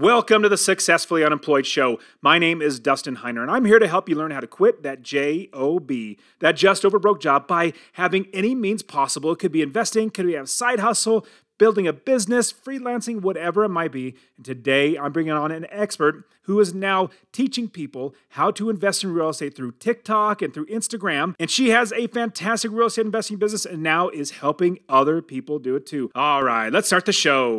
Welcome to the Successfully Unemployed Show. My name is Dustin Heiner, and I'm here to help you learn how to quit that JOB, that just over broke job, by having any means possible. It could be investing, could be a side hustle, building a business, freelancing, whatever it might be. And today I'm bringing on an expert who is now teaching people how to invest in real estate through TikTok and through Instagram. And she has a fantastic real estate investing business and now is helping other people do it too. All right, let's start the show.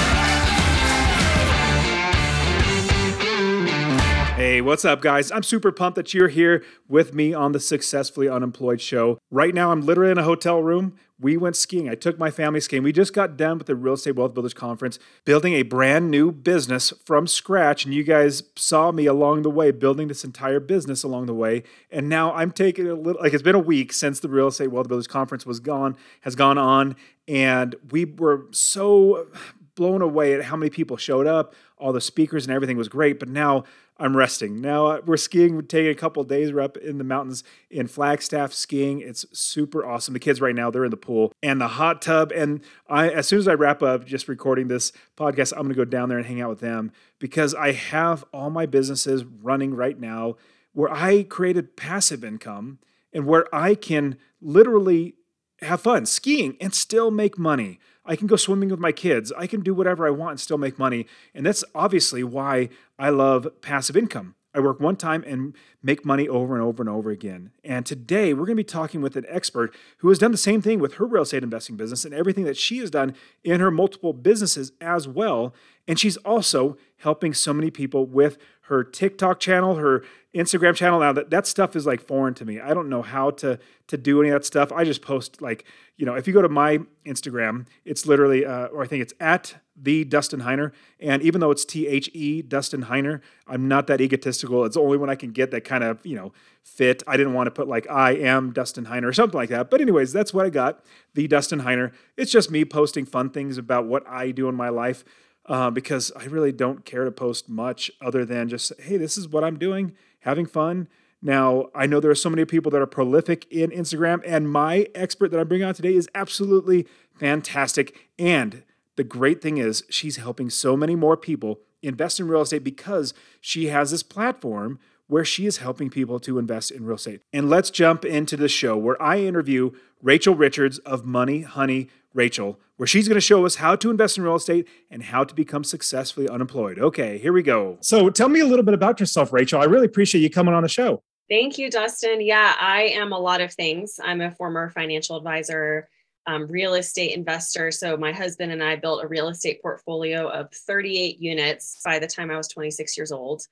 Hey, what's up, guys? I'm super pumped that you're here with me on the Successfully Unemployed show. Right now, I'm literally in a hotel room. We went skiing. I took my family skiing. We just got done with the Real Estate Wealth Builders Conference, building a brand new business from scratch. And you guys saw me along the way, building this entire business along the way. And now I'm taking a little, like it's been a week since the Real Estate Wealth Builders Conference was gone, has gone on. And we were so blown away at how many people showed up. All the speakers and everything was great. But now I'm resting. Now uh, we're skiing, we're taking a couple days. We're up in the mountains in Flagstaff skiing. It's super awesome. The kids right now, they're in the pool and the hot tub. And I, as soon as I wrap up just recording this podcast, I'm going to go down there and hang out with them because I have all my businesses running right now where I created passive income and where I can literally have fun skiing and still make money. I can go swimming with my kids. I can do whatever I want and still make money. And that's obviously why I love passive income. I work one time and make money over and over and over again. And today we're going to be talking with an expert who has done the same thing with her real estate investing business and everything that she has done in her multiple businesses as well. And she's also helping so many people with her TikTok channel, her Instagram channel. Now that that stuff is like foreign to me. I don't know how to to do any of that stuff. I just post like you know if you go to my Instagram, it's literally uh, or I think it's at the Dustin Heiner. And even though it's T H E Dustin Heiner, I'm not that egotistical. It's the only one I can get that kind of you know fit. I didn't want to put like I am Dustin Heiner or something like that. But anyways, that's what I got. The Dustin Heiner. It's just me posting fun things about what I do in my life uh, because I really don't care to post much other than just, hey, this is what I'm doing, having fun. Now, I know there are so many people that are prolific in Instagram, and my expert that I'm bringing on today is absolutely fantastic. And the great thing is, she's helping so many more people invest in real estate because she has this platform where she is helping people to invest in real estate. And let's jump into the show where I interview Rachel Richards of Money Honey Rachel, where she's going to show us how to invest in real estate and how to become successfully unemployed. Okay, here we go. So tell me a little bit about yourself, Rachel. I really appreciate you coming on the show. Thank you, Dustin. Yeah, I am a lot of things. I'm a former financial advisor, um, real estate investor. So, my husband and I built a real estate portfolio of 38 units by the time I was 26 years old.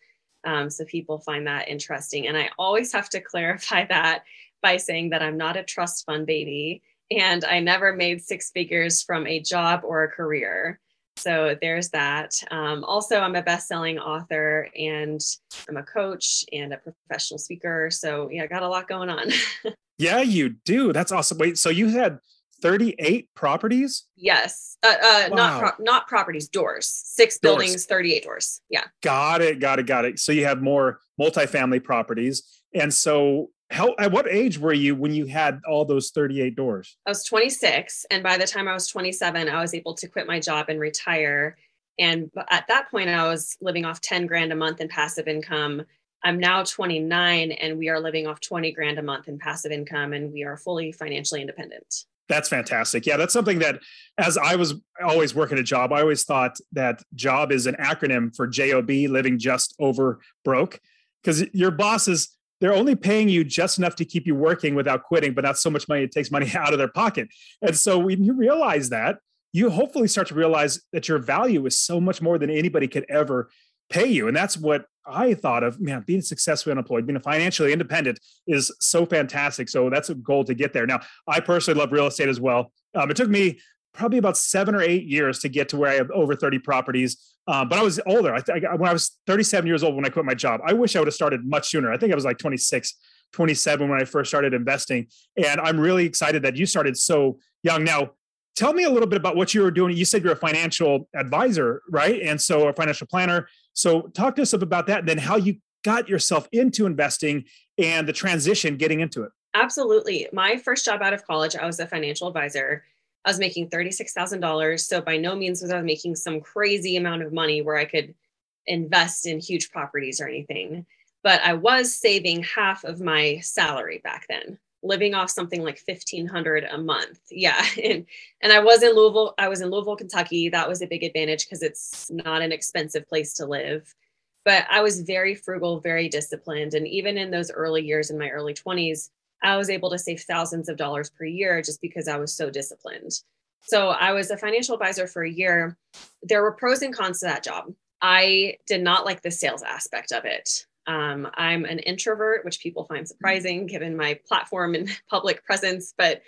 Um, so, people find that interesting. And I always have to clarify that by saying that I'm not a trust fund baby and I never made six figures from a job or a career. So there's that. Um, also, I'm a best-selling author, and I'm a coach and a professional speaker. So yeah, I got a lot going on. yeah, you do. That's awesome. Wait, so you had 38 properties? Yes. Uh, uh, wow. Not pro- not properties, doors. Six doors. buildings, 38 doors. Yeah. Got it. Got it. Got it. So you have more multifamily properties, and so how at what age were you when you had all those 38 doors? I was 26 and by the time i was 27 i was able to quit my job and retire. And at that point i was living off 10 grand a month in passive income. I'm now 29 and we are living off 20 grand a month in passive income and we are fully financially independent. That's fantastic. Yeah that's something that as i was always working a job i always thought that job is an acronym for job living just over broke. Because your boss is they're only paying you just enough to keep you working without quitting, but not so much money it takes money out of their pocket. And so when you realize that, you hopefully start to realize that your value is so much more than anybody could ever pay you. And that's what I thought of, man, being successfully unemployed, being financially independent is so fantastic. So that's a goal to get there. Now, I personally love real estate as well. Um, it took me probably about seven or eight years to get to where I have over 30 properties. Uh, but I was older. I, th- when I was 37 years old when I quit my job, I wish I would have started much sooner. I think I was like 26, 27 when I first started investing. And I'm really excited that you started so young. Now, tell me a little bit about what you were doing. You said you're a financial advisor, right? And so a financial planner. So talk to us about that and then how you got yourself into investing and the transition getting into it. Absolutely. My first job out of college, I was a financial advisor. I was making $36,000. So by no means was I making some crazy amount of money where I could invest in huge properties or anything. But I was saving half of my salary back then, living off something like 1500 a month. Yeah. And, and I was in Louisville. I was in Louisville, Kentucky. That was a big advantage because it's not an expensive place to live. But I was very frugal, very disciplined. And even in those early years in my early 20s, I was able to save thousands of dollars per year just because I was so disciplined. So I was a financial advisor for a year. There were pros and cons to that job. I did not like the sales aspect of it. Um, I'm an introvert, which people find surprising given my platform and public presence, but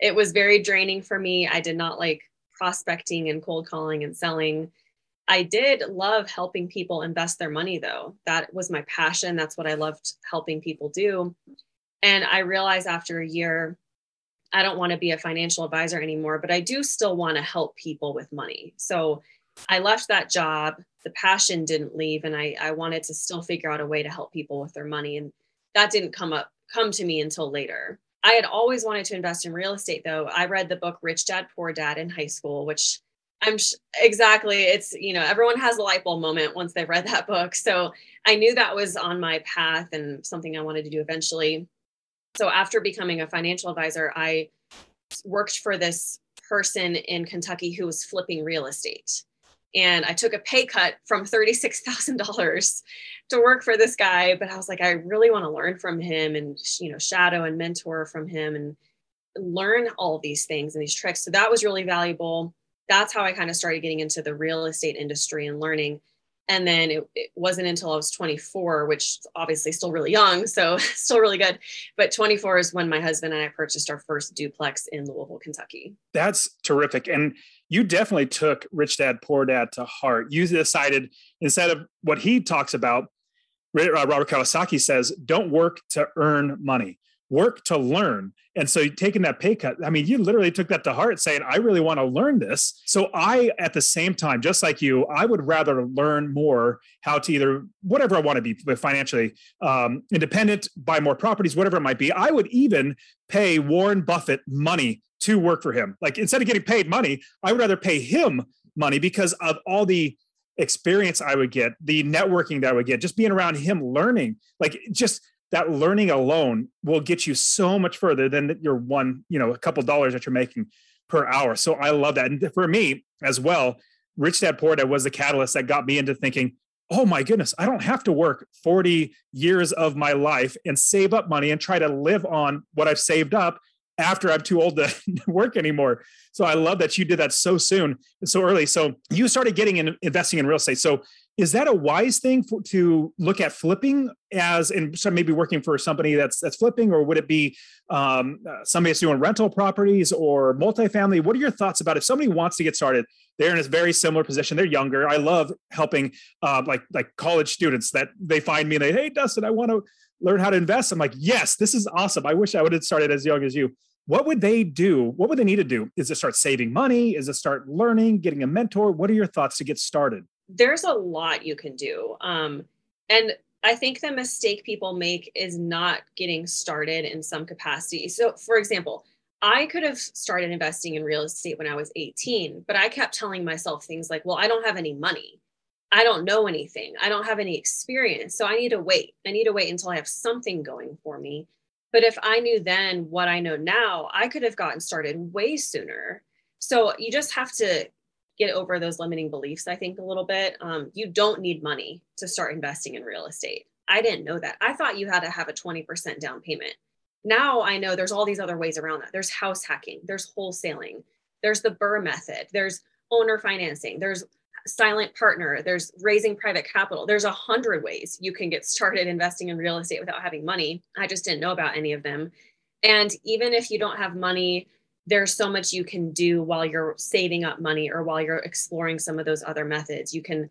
it was very draining for me. I did not like prospecting and cold calling and selling. I did love helping people invest their money, though. That was my passion. That's what I loved helping people do. And I realized after a year, I don't want to be a financial advisor anymore, but I do still want to help people with money. So I left that job. The passion didn't leave, and I, I wanted to still figure out a way to help people with their money. And that didn't come up come to me until later. I had always wanted to invest in real estate though. I read the book Rich Dad Poor Dad in high school, which I'm sh- exactly it's you know everyone has a light bulb moment once they've read that book. So I knew that was on my path and something I wanted to do eventually. So after becoming a financial advisor, I worked for this person in Kentucky who was flipping real estate. And I took a pay cut from $36,000 to work for this guy, but I was like I really want to learn from him and you know shadow and mentor from him and learn all these things and these tricks. So that was really valuable. That's how I kind of started getting into the real estate industry and learning and then it, it, wasn't until I was 24, which obviously still really young, so still really good. But 24 is when my husband and I purchased our first duplex in Louisville, Kentucky. That's terrific. And you definitely took Rich Dad Poor Dad to heart. You decided instead of what he talks about, uh, Robert Kiyosaki says, don't work to earn money, work to learn. And so taking that pay cut, I mean, you literally took that to heart saying, I really want to learn this. So I, at the same time, just like you, I would rather learn more how to either whatever I want to be financially um, independent, buy more properties, whatever it might be. I would even pay Warren Buffett money to work for him. Like instead of getting paid money, I would rather pay him money because of all the experience I would get, the networking that I would get, just being around him learning, like just that learning alone will get you so much further than your one, you know, a couple dollars that you're making per hour. So I love that. And for me as well, Rich Dad Poor Dad was the catalyst that got me into thinking, oh my goodness, I don't have to work 40 years of my life and save up money and try to live on what I've saved up after I'm too old to work anymore. So I love that you did that so soon and so early. So you started getting in investing in real estate. So is that a wise thing for, to look at flipping as and so maybe working for somebody that's that's flipping or would it be um, uh, somebody that's doing rental properties or multifamily? What are your thoughts about if somebody wants to get started they're in a very similar position they're younger i love helping uh, like like college students that they find me and they hey dustin i want to learn how to invest. I'm like yes this is awesome i wish i would have started as young as you. What would they do? What would they need to do? Is it start saving money? Is it start learning getting a mentor? What are your thoughts to get started there's a lot you can do. Um, and I think the mistake people make is not getting started in some capacity. So, for example, I could have started investing in real estate when I was 18, but I kept telling myself things like, well, I don't have any money. I don't know anything. I don't have any experience. So I need to wait. I need to wait until I have something going for me. But if I knew then what I know now, I could have gotten started way sooner. So you just have to get over those limiting beliefs, I think, a little bit. Um, you don't need money to start investing in real estate. I didn't know that. I thought you had to have a 20% down payment. Now I know there's all these other ways around that. There's house hacking, there's wholesaling, there's the BRRRR method, there's owner financing, there's silent partner, there's raising private capital. There's a hundred ways you can get started investing in real estate without having money. I just didn't know about any of them. And even if you don't have money there's so much you can do while you're saving up money or while you're exploring some of those other methods. You can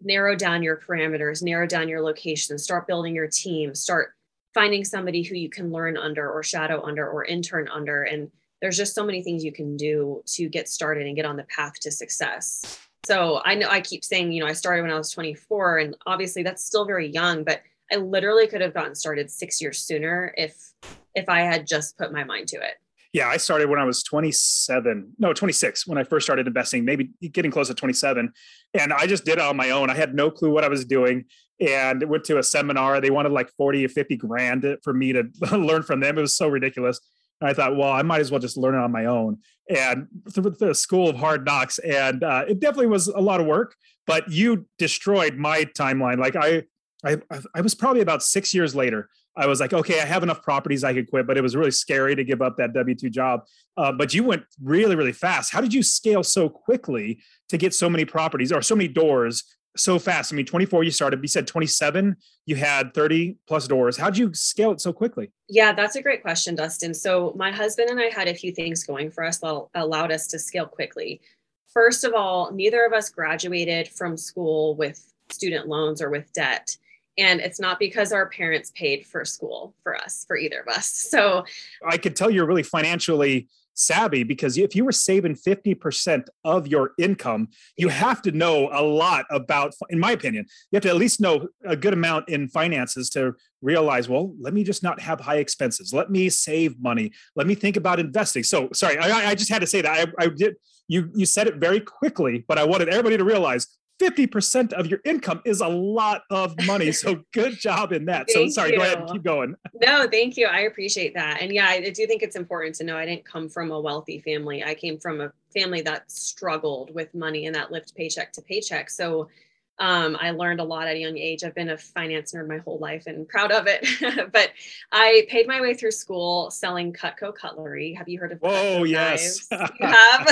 narrow down your parameters, narrow down your location, start building your team, start finding somebody who you can learn under or shadow under or intern under. And there's just so many things you can do to get started and get on the path to success. So I know I keep saying, you know, I started when I was 24, and obviously that's still very young, but I literally could have gotten started six years sooner if if I had just put my mind to it. Yeah, I started when I was 27, no, 26 when I first started investing, maybe getting close to 27. And I just did it on my own. I had no clue what I was doing and went to a seminar. They wanted like 40 or 50 grand for me to learn from them. It was so ridiculous. And I thought, well, I might as well just learn it on my own. And through the school of hard knocks, and uh, it definitely was a lot of work. But you destroyed my timeline. Like I, I, I was probably about six years later. I was like, okay, I have enough properties I could quit, but it was really scary to give up that W two job. Uh, but you went really, really fast. How did you scale so quickly to get so many properties or so many doors so fast? I mean, 24 you started, you said 27, you had 30 plus doors. How'd you scale it so quickly? Yeah, that's a great question, Dustin. So my husband and I had a few things going for us that allowed us to scale quickly. First of all, neither of us graduated from school with student loans or with debt. And it's not because our parents paid for school for us, for either of us. So I could tell you're really financially savvy because if you were saving 50% of your income, you have to know a lot about, in my opinion, you have to at least know a good amount in finances to realize, well, let me just not have high expenses. Let me save money. Let me think about investing. So sorry, I, I just had to say that. I, I did, you, you said it very quickly, but I wanted everybody to realize 50% of your income is a lot of money. So good job in that. so sorry, you. go ahead and keep going. No, thank you. I appreciate that. And yeah, I do think it's important to know I didn't come from a wealthy family. I came from a family that struggled with money and that lived paycheck to paycheck. So um, I learned a lot at a young age. I've been a finance nerd my whole life and proud of it. but I paid my way through school selling Cutco cutlery. Have you heard of? Oh yes, you have.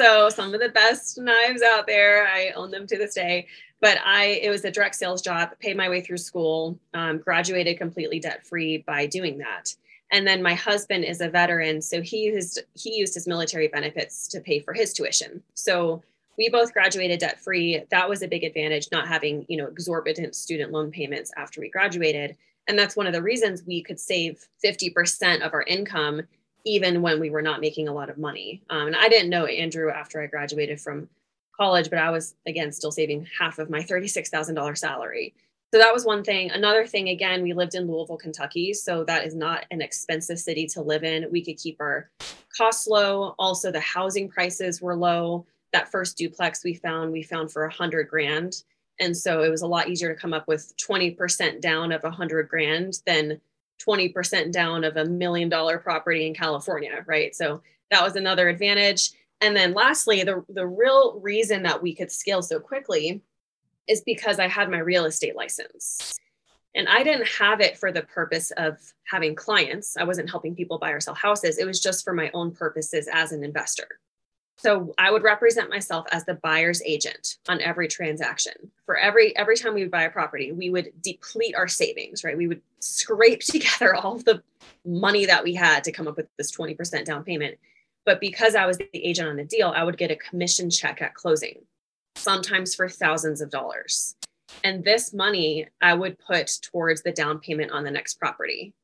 So some of the best knives out there, I own them to this day. But I, it was a direct sales job. Paid my way through school, um, graduated completely debt free by doing that. And then my husband is a veteran, so he used he used his military benefits to pay for his tuition. So we both graduated debt free. That was a big advantage, not having you know exorbitant student loan payments after we graduated. And that's one of the reasons we could save 50% of our income even when we were not making a lot of money. Um, and I didn't know Andrew after I graduated from college, but I was again still saving half of my $36,000 salary. So that was one thing. Another thing, again, we lived in Louisville, Kentucky. So that is not an expensive city to live in. We could keep our costs low. Also, the housing prices were low. That first duplex we found, we found for a hundred grand. And so it was a lot easier to come up with 20% down of a hundred grand than 20% down of a million dollar property in California, right? So that was another advantage. And then lastly, the, the real reason that we could scale so quickly is because I had my real estate license. And I didn't have it for the purpose of having clients. I wasn't helping people buy or sell houses. It was just for my own purposes as an investor. So I would represent myself as the buyer's agent on every transaction. For every every time we would buy a property, we would deplete our savings, right? We would scrape together all the money that we had to come up with this 20% down payment. But because I was the agent on the deal, I would get a commission check at closing, sometimes for thousands of dollars. And this money I would put towards the down payment on the next property.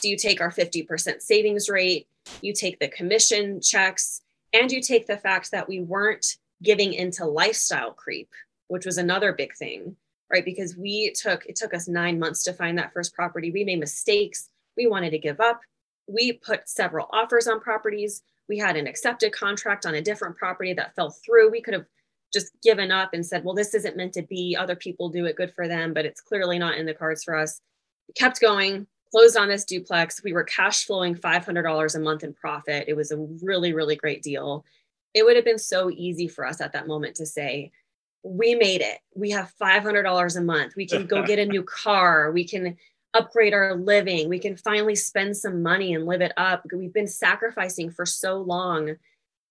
Do you take our 50% savings rate? You take the commission checks and you take the fact that we weren't giving into lifestyle creep, which was another big thing, right? Because we took, it took us nine months to find that first property. We made mistakes. We wanted to give up. We put several offers on properties. We had an accepted contract on a different property that fell through. We could have just given up and said, well, this isn't meant to be. Other people do it good for them, but it's clearly not in the cards for us. We kept going closed on this duplex. We were cash flowing $500 a month in profit. It was a really, really great deal. It would have been so easy for us at that moment to say, we made it. We have $500 a month. We can go get a new car. We can upgrade our living. We can finally spend some money and live it up. We've been sacrificing for so long.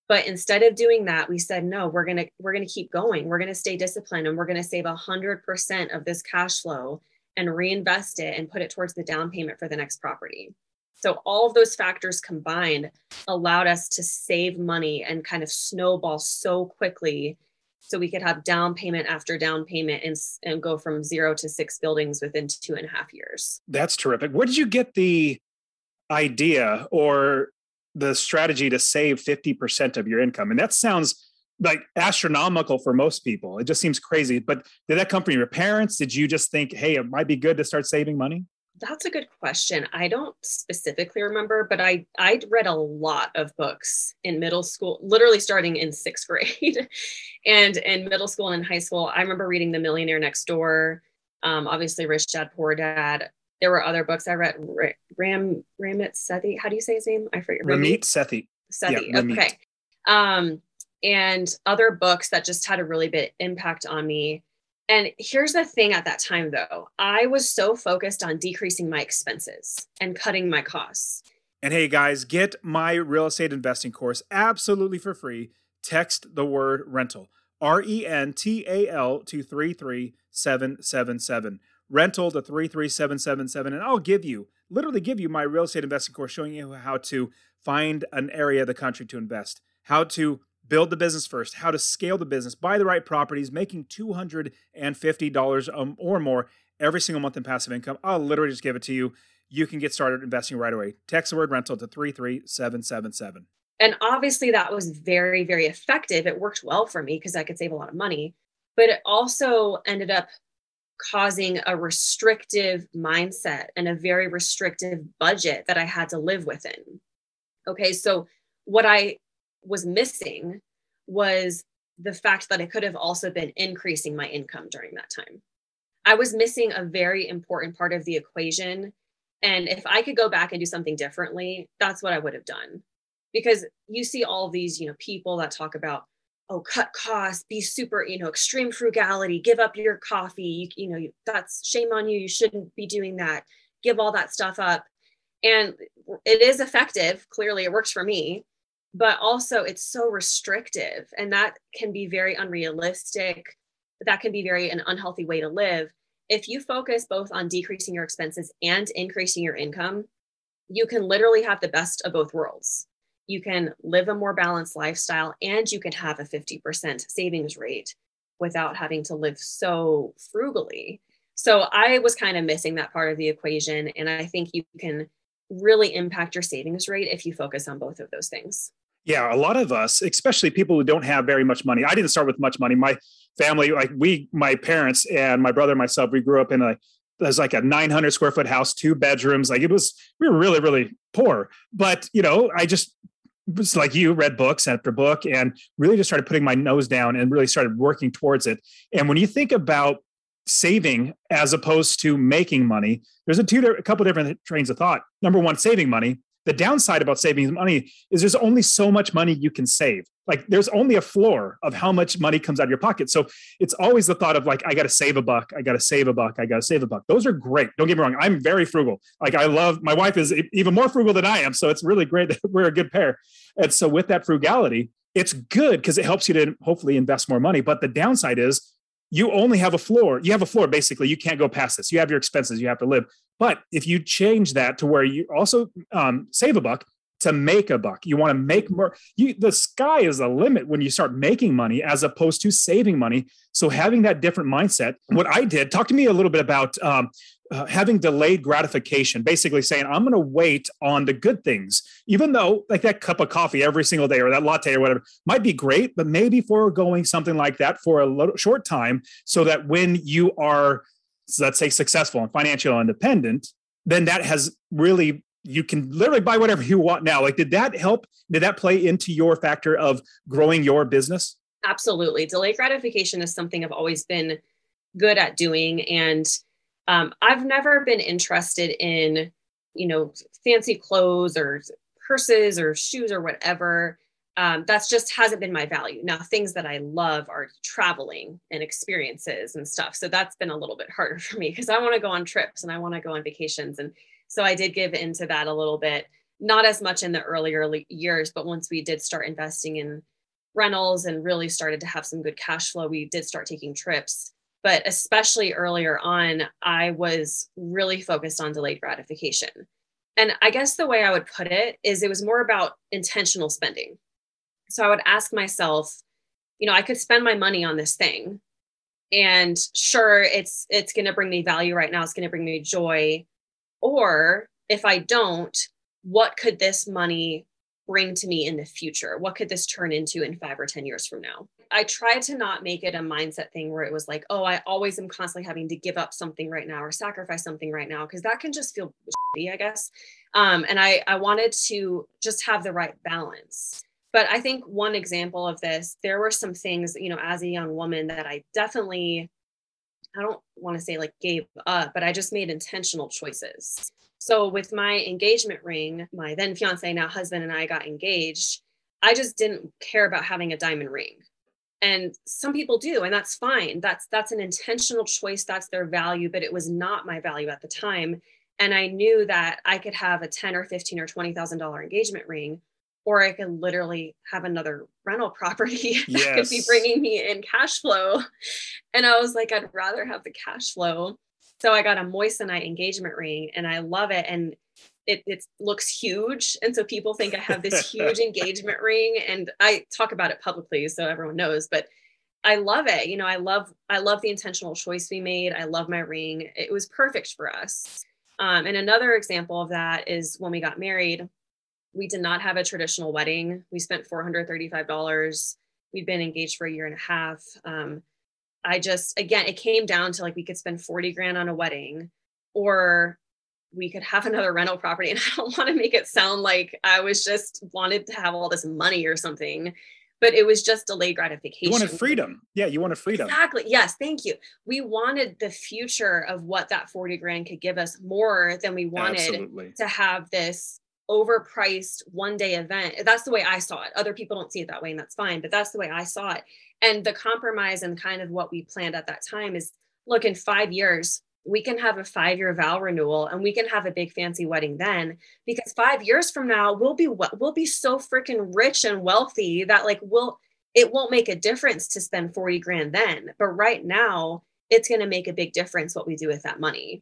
But instead of doing that, we said, no, we're going to, we're going to keep going. We're going to stay disciplined and we're going to save a hundred percent of this cash flow and reinvest it and put it towards the down payment for the next property. So all of those factors combined allowed us to save money and kind of snowball so quickly so we could have down payment after down payment and, and go from zero to six buildings within two and a half years. That's terrific. Where did you get the idea or the strategy to save 50% of your income? And that sounds like astronomical for most people. It just seems crazy. But did that come from your parents? Did you just think, hey, it might be good to start saving money? That's a good question. I don't specifically remember, but I I read a lot of books in middle school, literally starting in sixth grade, and in middle school and in high school. I remember reading The Millionaire Next Door, um, obviously Rich Dad Poor Dad. There were other books I read. Ram Ramit Sethi. How do you say his name? I forget. Ramit Sethi. Sethi. Yeah, okay. Um, and other books that just had a really big impact on me and here's the thing at that time, though, I was so focused on decreasing my expenses and cutting my costs. And hey, guys, get my real estate investing course absolutely for free. Text the word rental, R E N T A L to 33777. Rental to 33777. And I'll give you, literally give you my real estate investing course showing you how to find an area of the country to invest, how to build the business first, how to scale the business, buy the right properties, making $250 um, or more every single month in passive income. I'll literally just give it to you. You can get started investing right away. Text the word rental to 33777. And obviously, that was very, very effective. It worked well for me because I could save a lot of money, but it also ended up causing a restrictive mindset and a very restrictive budget that I had to live within. Okay, so what I was missing was the fact that I could have also been increasing my income during that time. I was missing a very important part of the equation. And if I could go back and do something differently, that's what I would have done. Because you see all these, you know, people that talk about, oh, cut costs, be super, you know, extreme frugality, give up your coffee, you, you know, that's shame on you. You shouldn't be doing that. Give all that stuff up. And it is effective. Clearly, it works for me but also it's so restrictive and that can be very unrealistic that can be very an unhealthy way to live. If you focus both on decreasing your expenses and increasing your income you can literally have the best of both worlds. You can live a more balanced lifestyle and you can have a 50% savings rate without having to live so frugally. So i was kind of missing that part of the equation and i think you can really impact your savings rate if you focus on both of those things yeah, a lot of us, especially people who don't have very much money. I didn't start with much money. My family, like we, my parents and my brother and myself, we grew up in a there's like a 900 square foot house, two bedrooms. Like it was, we were really, really poor. But you know, I just was like you, read books after book, and really just started putting my nose down and really started working towards it. And when you think about saving as opposed to making money, there's a two, a couple different trains of thought. Number one, saving money the downside about saving money is there's only so much money you can save. Like there's only a floor of how much money comes out of your pocket. So it's always the thought of like, I got to save a buck. I got to save a buck. I got to save a buck. Those are great. Don't get me wrong. I'm very frugal. Like I love, my wife is even more frugal than I am. So it's really great that we're a good pair. And so with that frugality, it's good because it helps you to hopefully invest more money. But the downside is you only have a floor. You have a floor, basically. You can't go past this. You have your expenses. You have to live. But if you change that to where you also um, save a buck to make a buck, you want to make more. You, the sky is the limit when you start making money as opposed to saving money. So having that different mindset. What I did. Talk to me a little bit about um, uh, having delayed gratification, basically saying, I'm going to wait on the good things, even though like that cup of coffee every single day or that latte or whatever might be great, but maybe foregoing something like that for a little, short time so that when you are, let's say, successful and financial independent, then that has really, you can literally buy whatever you want now. Like, did that help? Did that play into your factor of growing your business? Absolutely. Delayed gratification is something I've always been good at doing. And um, I've never been interested in, you know, fancy clothes or purses or shoes or whatever. Um, that's just hasn't been my value. Now, things that I love are traveling and experiences and stuff. So that's been a little bit harder for me because I want to go on trips and I want to go on vacations. And so I did give into that a little bit, not as much in the earlier years, but once we did start investing in rentals and really started to have some good cash flow, we did start taking trips but especially earlier on, I was really focused on delayed gratification. And I guess the way I would put it is it was more about intentional spending. So I would ask myself, you know, I could spend my money on this thing. And sure, it's it's going to bring me value right now. It's going to bring me joy. Or if I don't, what could this money bring to me in the future? What could this turn into in five or 10 years from now? I tried to not make it a mindset thing where it was like, oh, I always am constantly having to give up something right now or sacrifice something right now, because that can just feel shitty, I guess. Um, and I, I wanted to just have the right balance. But I think one example of this, there were some things, you know, as a young woman that I definitely, I don't want to say like gave up, but I just made intentional choices. So with my engagement ring, my then fiance, now husband, and I got engaged. I just didn't care about having a diamond ring. And some people do, and that's fine. That's that's an intentional choice. That's their value, but it was not my value at the time. And I knew that I could have a 10 or 15 or $20,000 engagement ring, or I could literally have another rental property yes. that could be bringing me in cash flow. And I was like, I'd rather have the cash flow so I got a moissanite engagement ring and I love it. And it, it looks huge. And so people think I have this huge engagement ring and I talk about it publicly so everyone knows, but I love it. You know, I love, I love the intentional choice we made. I love my ring. It was perfect for us. Um, and another example of that is when we got married, we did not have a traditional wedding. We spent $435. We'd been engaged for a year and a half. Um, I just, again, it came down to like we could spend 40 grand on a wedding or we could have another rental property. And I don't want to make it sound like I was just wanted to have all this money or something, but it was just delayed gratification. You wanted freedom. Yeah, you wanted freedom. Exactly. Yes. Thank you. We wanted the future of what that 40 grand could give us more than we wanted Absolutely. to have this overpriced one day event. That's the way I saw it. Other people don't see it that way, and that's fine, but that's the way I saw it. And the compromise and kind of what we planned at that time is look, in five years, we can have a five year vow renewal and we can have a big fancy wedding then because five years from now we'll be we'll be so freaking rich and wealthy that like we'll it won't make a difference to spend 40 grand then. But right now it's going to make a big difference what we do with that money.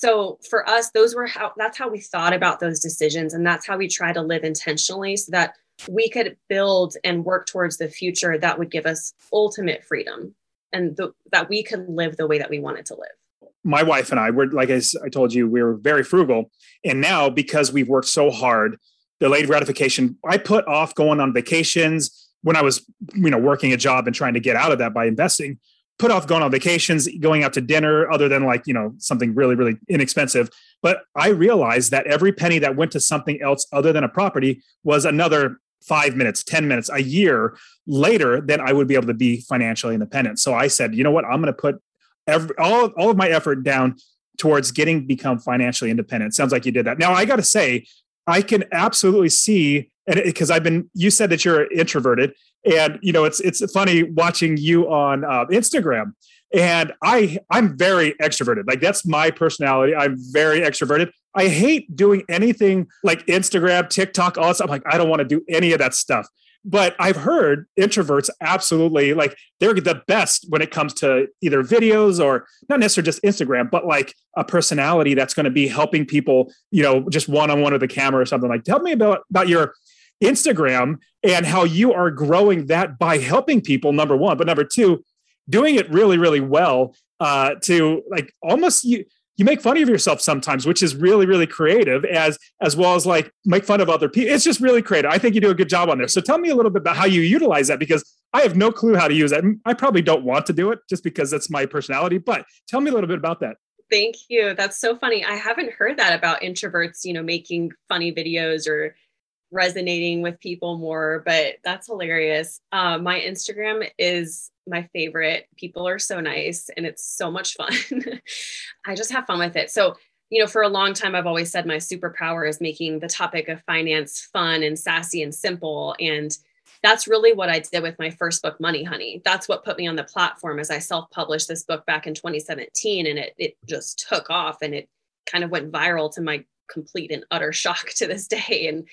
So for us those were how that's how we thought about those decisions and that's how we try to live intentionally so that we could build and work towards the future that would give us ultimate freedom and the, that we could live the way that we wanted to live my wife and i were like as i told you we were very frugal and now because we've worked so hard delayed gratification i put off going on vacations when i was you know working a job and trying to get out of that by investing put off going on vacations, going out to dinner, other than like, you know, something really, really inexpensive. But I realized that every penny that went to something else other than a property was another five minutes, 10 minutes, a year later, then I would be able to be financially independent. So I said, you know what, I'm going to put every, all, all of my effort down towards getting become financially independent. Sounds like you did that. Now I got to say, I can absolutely see, and because I've been, you said that you're introverted, and you know it's it's funny watching you on uh, Instagram. And I I'm very extroverted. Like that's my personality. I'm very extroverted. I hate doing anything like Instagram, TikTok, all that stuff. I'm like I don't want to do any of that stuff. But I've heard introverts absolutely like they're the best when it comes to either videos or not necessarily just Instagram, but like a personality that's going to be helping people, you know, just one on one with the camera or something. Like, tell me about about your Instagram and how you are growing that by helping people, number one, but number two, doing it really, really well uh, to like almost you you make fun of yourself sometimes, which is really, really creative, as as well as like make fun of other people. It's just really creative. I think you do a good job on this. So tell me a little bit about how you utilize that because I have no clue how to use that. I probably don't want to do it just because that's my personality. But tell me a little bit about that. Thank you. That's so funny. I haven't heard that about introverts, you know, making funny videos or resonating with people more, but that's hilarious. Uh, my Instagram is my favorite. People are so nice and it's so much fun. I just have fun with it. So, you know, for a long time, I've always said my superpower is making the topic of finance fun and sassy and simple. And that's really what I did with my first book, Money Honey. That's what put me on the platform as I self published this book back in 2017. And it, it just took off and it kind of went viral to my complete and utter shock to this day. And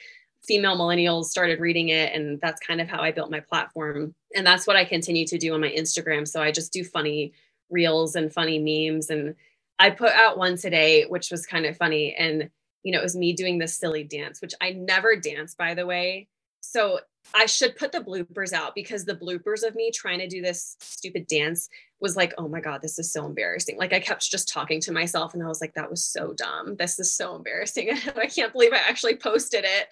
female millennials started reading it and that's kind of how i built my platform. And that's what i continue to do on my instagram. So i just do funny reels and funny memes. And i put out one today which was kind of funny. And you know, it was me doing this silly dance, which I never dance, by the way. So I should put the bloopers out because the bloopers of me trying to do this stupid dance was like, oh my God, this is so embarrassing. Like I kept just talking to myself and I was like, that was so dumb. This is so embarrassing. I can't believe I actually posted it.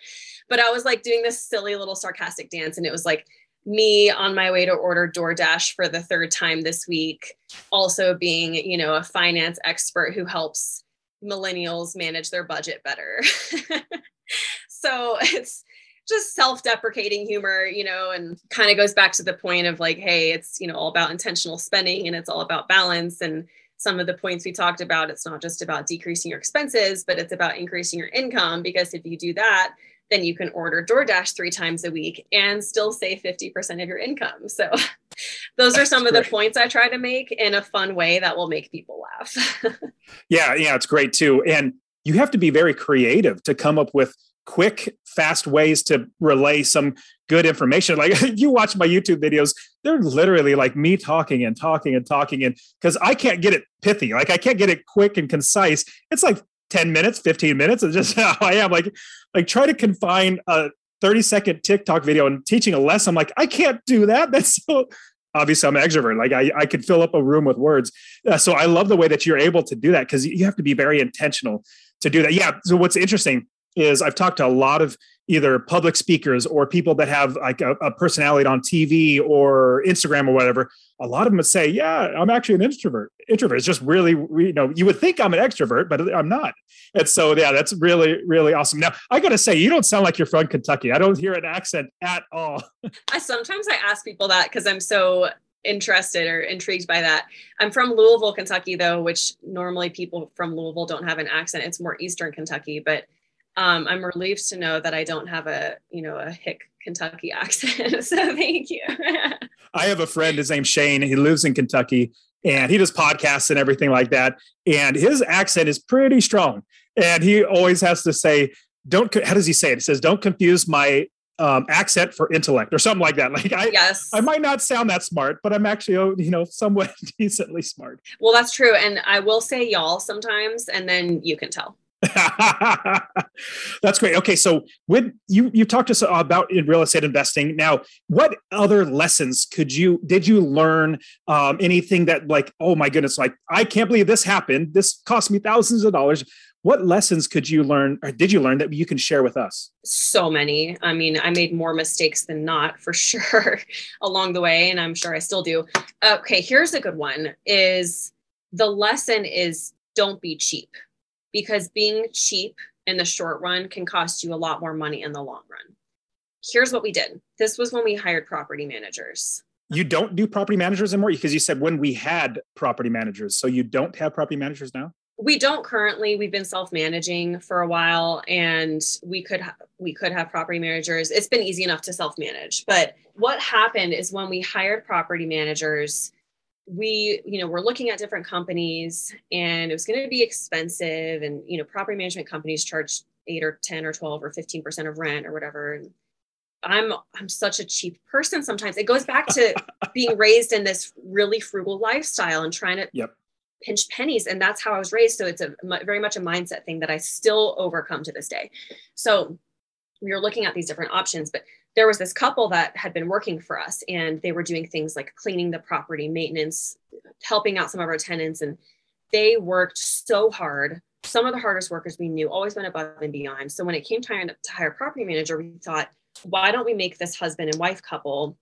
But I was like doing this silly little sarcastic dance and it was like me on my way to order DoorDash for the third time this week, also being, you know, a finance expert who helps millennials manage their budget better. so it's just self-deprecating humor, you know, and kind of goes back to the point of like, hey, it's, you know, all about intentional spending and it's all about balance and some of the points we talked about, it's not just about decreasing your expenses, but it's about increasing your income because if you do that, then you can order DoorDash three times a week and still save 50% of your income. So those are some of the points I try to make in a fun way that will make people laugh. yeah, yeah, it's great too. And you have to be very creative to come up with quick, fast ways to relay some good information. Like you watch my YouTube videos, they're literally like me talking and talking and talking. And because I can't get it pithy, like I can't get it quick and concise. It's like 10 minutes, 15 minutes. It's just how I am. Like, like try to confine a 30 second TikTok video and teaching a lesson. I'm like, I can't do that. That's so obviously I'm an extrovert. Like I, I could fill up a room with words. Uh, so I love the way that you're able to do that because you have to be very intentional to do that. Yeah. So what's interesting is I've talked to a lot of either public speakers or people that have like a, a, personality on TV or Instagram or whatever. A lot of them would say, "Yeah, I'm actually an introvert. Introvert is just really, you know, you would think I'm an extrovert, but I'm not." And so, yeah, that's really, really awesome. Now, I got to say, you don't sound like you're from Kentucky. I don't hear an accent at all. I sometimes I ask people that because I'm so interested or intrigued by that. I'm from Louisville, Kentucky, though, which normally people from Louisville don't have an accent. It's more Eastern Kentucky, but um, I'm relieved to know that I don't have a, you know, a hick Kentucky accent. so thank you. I have a friend, his name's Shane. He lives in Kentucky and he does podcasts and everything like that. And his accent is pretty strong. And he always has to say, don't, how does he say it? He says, don't confuse my um, accent for intellect or something like that. Like I, yes. I might not sound that smart, but I'm actually, oh, you know, somewhat decently smart. Well, that's true. And I will say y'all sometimes, and then you can tell. That's great. Okay, so with you, you talked to us about in real estate investing. Now, what other lessons could you did you learn? Um, anything that like, oh my goodness, like I can't believe this happened. This cost me thousands of dollars. What lessons could you learn, or did you learn that you can share with us? So many. I mean, I made more mistakes than not for sure along the way, and I'm sure I still do. Okay, here's a good one: is the lesson is don't be cheap because being cheap in the short run can cost you a lot more money in the long run. Here's what we did. This was when we hired property managers. You don't do property managers anymore because you said when we had property managers. So you don't have property managers now? We don't currently. We've been self-managing for a while and we could ha- we could have property managers. It's been easy enough to self-manage. But what happened is when we hired property managers, we you know we're looking at different companies and it was going to be expensive and you know property management companies charge 8 or 10 or 12 or 15% of rent or whatever. And i'm i'm such a cheap person sometimes. It goes back to being raised in this really frugal lifestyle and trying to yep. pinch pennies. And that's how i was raised. So it's a very much a mindset thing that i still overcome to this day. So we were looking at these different options but there was this couple that had been working for us and they were doing things like cleaning the property maintenance helping out some of our tenants. And they worked so hard. Some of the hardest workers we knew always went above and beyond. So when it came time to hire a property manager we thought why don't we make this husband and wife couple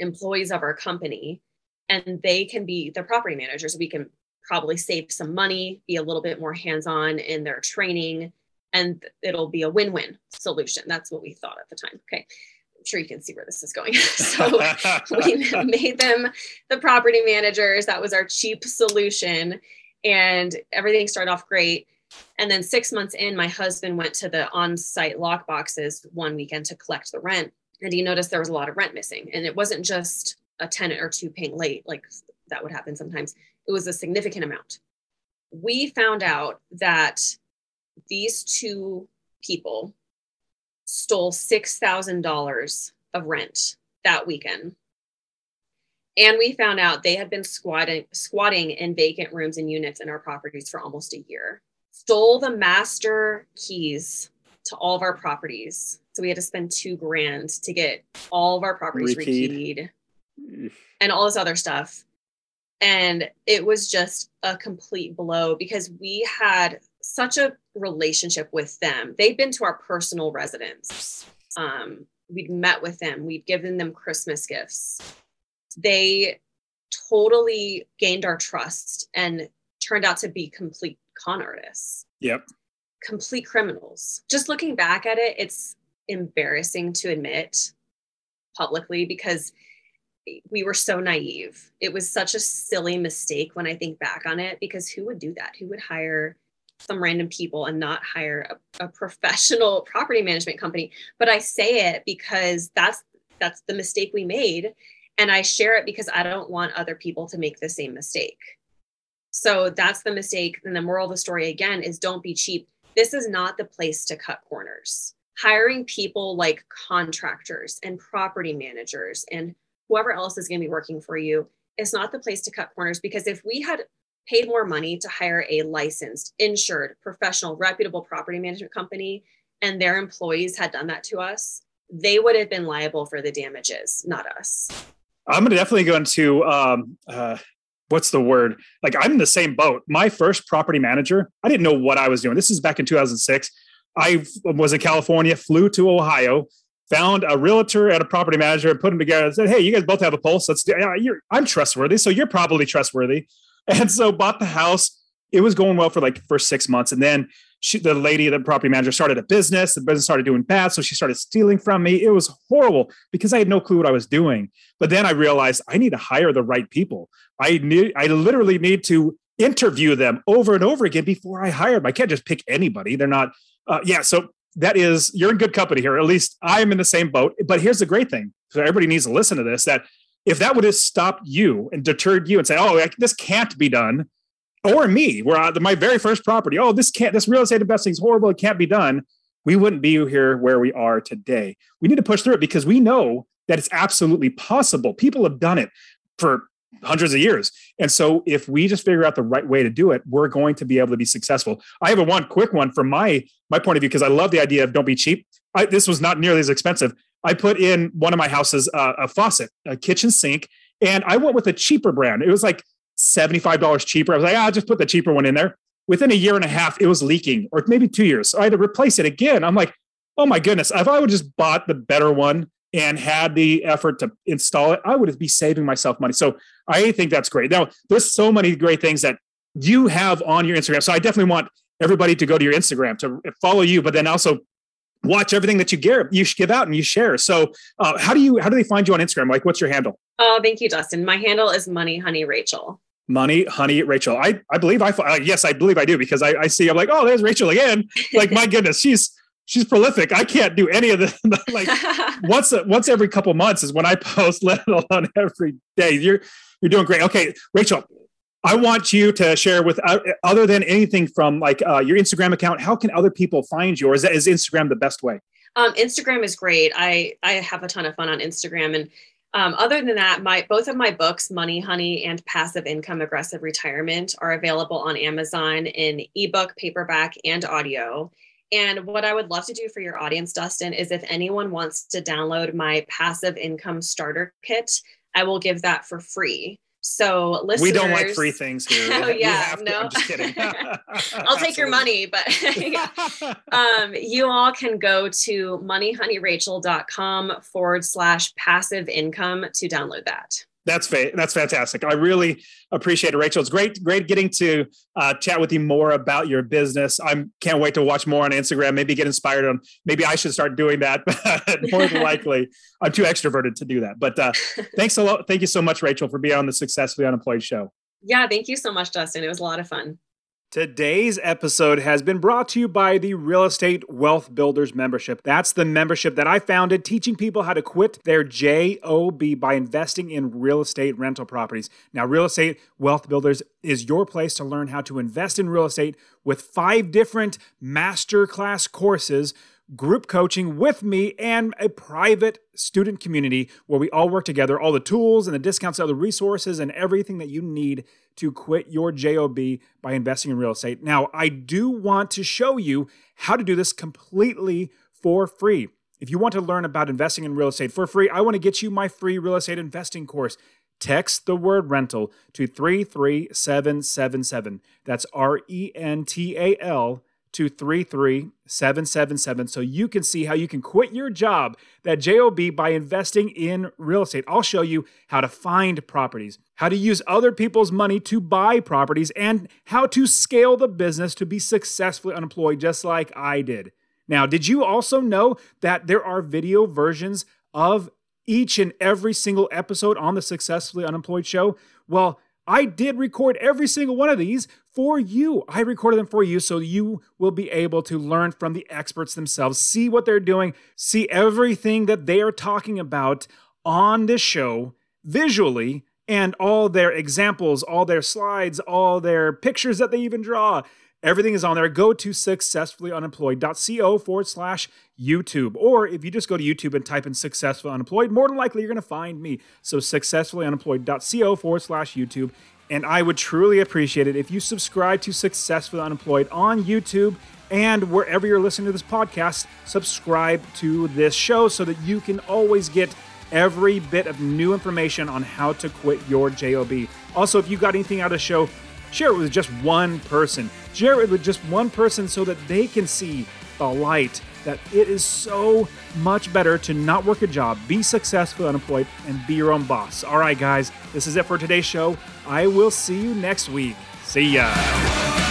employees of our company? And they can be the property managers. We can probably save some money be a little bit more hands-on in their training and it'll be a win-win solution that's what we thought at the time okay I'm sure you can see where this is going. so we made them the property managers. That was our cheap solution. And everything started off great. And then six months in, my husband went to the on site lock boxes one weekend to collect the rent. And he noticed there was a lot of rent missing. And it wasn't just a tenant or two paying late, like that would happen sometimes, it was a significant amount. We found out that these two people stole $6,000 of rent that weekend. And we found out they had been squatting, squatting in vacant rooms and units in our properties for almost a year. stole the master keys to all of our properties. So we had to spend two grand to get all of our properties rekeyed, rekeyed mm. and all this other stuff. And it was just a complete blow because we had such a relationship with them. They'd been to our personal residence. Um, we'd met with them, we'd given them Christmas gifts. They totally gained our trust and turned out to be complete con artists. Yep. Complete criminals. Just looking back at it, it's embarrassing to admit publicly because we were so naive. It was such a silly mistake when I think back on it because who would do that? Who would hire some random people and not hire a, a professional property management company? But I say it because that's that's the mistake we made and I share it because I don't want other people to make the same mistake. So that's the mistake. And the moral of the story again is don't be cheap. This is not the place to cut corners. Hiring people like contractors and property managers and whoever else is going to be working for you is not the place to cut corners because if we had paid more money to hire a licensed, insured, professional, reputable property management company and their employees had done that to us, they would have been liable for the damages, not us. I'm going to definitely go into um, uh, what's the word? Like I'm in the same boat. My first property manager, I didn't know what I was doing. This is back in 2006. I was in California, flew to Ohio, found a realtor and a property manager, and put them together. and said, "Hey, you guys both have a pulse. Let's do. I'm trustworthy, so you're probably trustworthy." And so bought the house. It was going well for like first six months, and then she, the lady, the property manager, started a business. The business started doing bad, so she started stealing from me. It was horrible because I had no clue what I was doing. But then I realized I need to hire the right people. I need, I literally need to interview them over and over again before I hire them. I can't just pick anybody. They're not. Uh, yeah, so that is you're in good company here. At least I am in the same boat. But here's the great thing: so everybody needs to listen to this. That if that would have stopped you and deterred you and say, "Oh, this can't be done," or me, where I, my very first property, oh, this can't, this real estate investing is horrible, it can't be done, we wouldn't be here where we are today. We need to push through it because we know that it's absolutely possible. People have done it for hundreds of years. And so if we just figure out the right way to do it, we're going to be able to be successful. I have a one quick one from my my point of view because I love the idea of don't be cheap. I, this was not nearly as expensive. I put in one of my houses uh, a faucet, a kitchen sink, and I went with a cheaper brand. It was like $75 cheaper. I was like, ah, I'll just put the cheaper one in there. Within a year and a half, it was leaking, or maybe two years. So I had to replace it again. I'm like, oh my goodness, if I would just bought the better one and had the effort to install it, I would be saving myself money. So I think that's great. Now, there's so many great things that you have on your Instagram. So I definitely want everybody to go to your Instagram to follow you, but then also watch everything that you give you give out and you share. So uh, how do you how do they find you on Instagram? Like, what's your handle? Oh, thank you, Dustin. My handle is Money Honey Rachel money honey rachel i i believe i uh, yes i believe i do because I, I see i'm like oh there's rachel again like my goodness she's she's prolific i can't do any of the like once once every couple months is when i post let alone every day you're you're doing great okay rachel i want you to share with uh, other than anything from like uh, your instagram account how can other people find you or is, that, is instagram the best way um, instagram is great i i have a ton of fun on instagram and um, other than that, my both of my books, Money Honey and Passive Income Aggressive Retirement, are available on Amazon in ebook, paperback, and audio. And what I would love to do for your audience, Dustin, is if anyone wants to download my passive income starter kit, I will give that for free. So listeners, we don't like free things here. oh yeah, no, I'm just kidding. I'll take your money, but um, you all can go to moneyhoneyrachel.com forward slash passive income to download that that's fa- that's fantastic. I really appreciate it, Rachel. It's great, great getting to uh, chat with you more about your business. I can't wait to watch more on Instagram. Maybe get inspired on. Maybe I should start doing that. more than likely, I'm too extroverted to do that. But uh, thanks a lot. Thank you so much, Rachel, for being on the Successfully Unemployed show. Yeah, thank you so much, Dustin. It was a lot of fun. Today's episode has been brought to you by the Real Estate Wealth Builders membership. That's the membership that I founded, teaching people how to quit their JOB by investing in real estate rental properties. Now, Real Estate Wealth Builders is your place to learn how to invest in real estate with five different masterclass courses group coaching with me and a private student community where we all work together, all the tools and the discounts, all the resources, and everything that you need to quit your JOB by investing in real estate. Now, I do want to show you how to do this completely for free. If you want to learn about investing in real estate for free, I want to get you my free real estate investing course. Text the word rental to 33777. That's R E N T A L to 33777 so you can see how you can quit your job, that JOB, by investing in real estate. I'll show you how to find properties, how to use other people's money to buy properties, and how to scale the business to be successfully unemployed, just like I did. Now, did you also know that there are video versions of each and every single episode on the Successfully Unemployed show? Well, I did record every single one of these for you. I recorded them for you so you will be able to learn from the experts themselves, see what they're doing, see everything that they are talking about on this show visually, and all their examples, all their slides, all their pictures that they even draw. Everything is on there. Go to successfullyunemployed.co forward slash YouTube. Or if you just go to YouTube and type in successfully unemployed, more than likely you're going to find me. So successfullyunemployed.co forward slash YouTube. And I would truly appreciate it if you subscribe to Successfully Unemployed on YouTube and wherever you're listening to this podcast, subscribe to this show so that you can always get every bit of new information on how to quit your JOB. Also, if you got anything out of the show, share it with just one person. Share it with just one person so that they can see the light that it is so much better to not work a job, be successful, unemployed, and be your own boss. All right, guys, this is it for today's show. I will see you next week. See ya.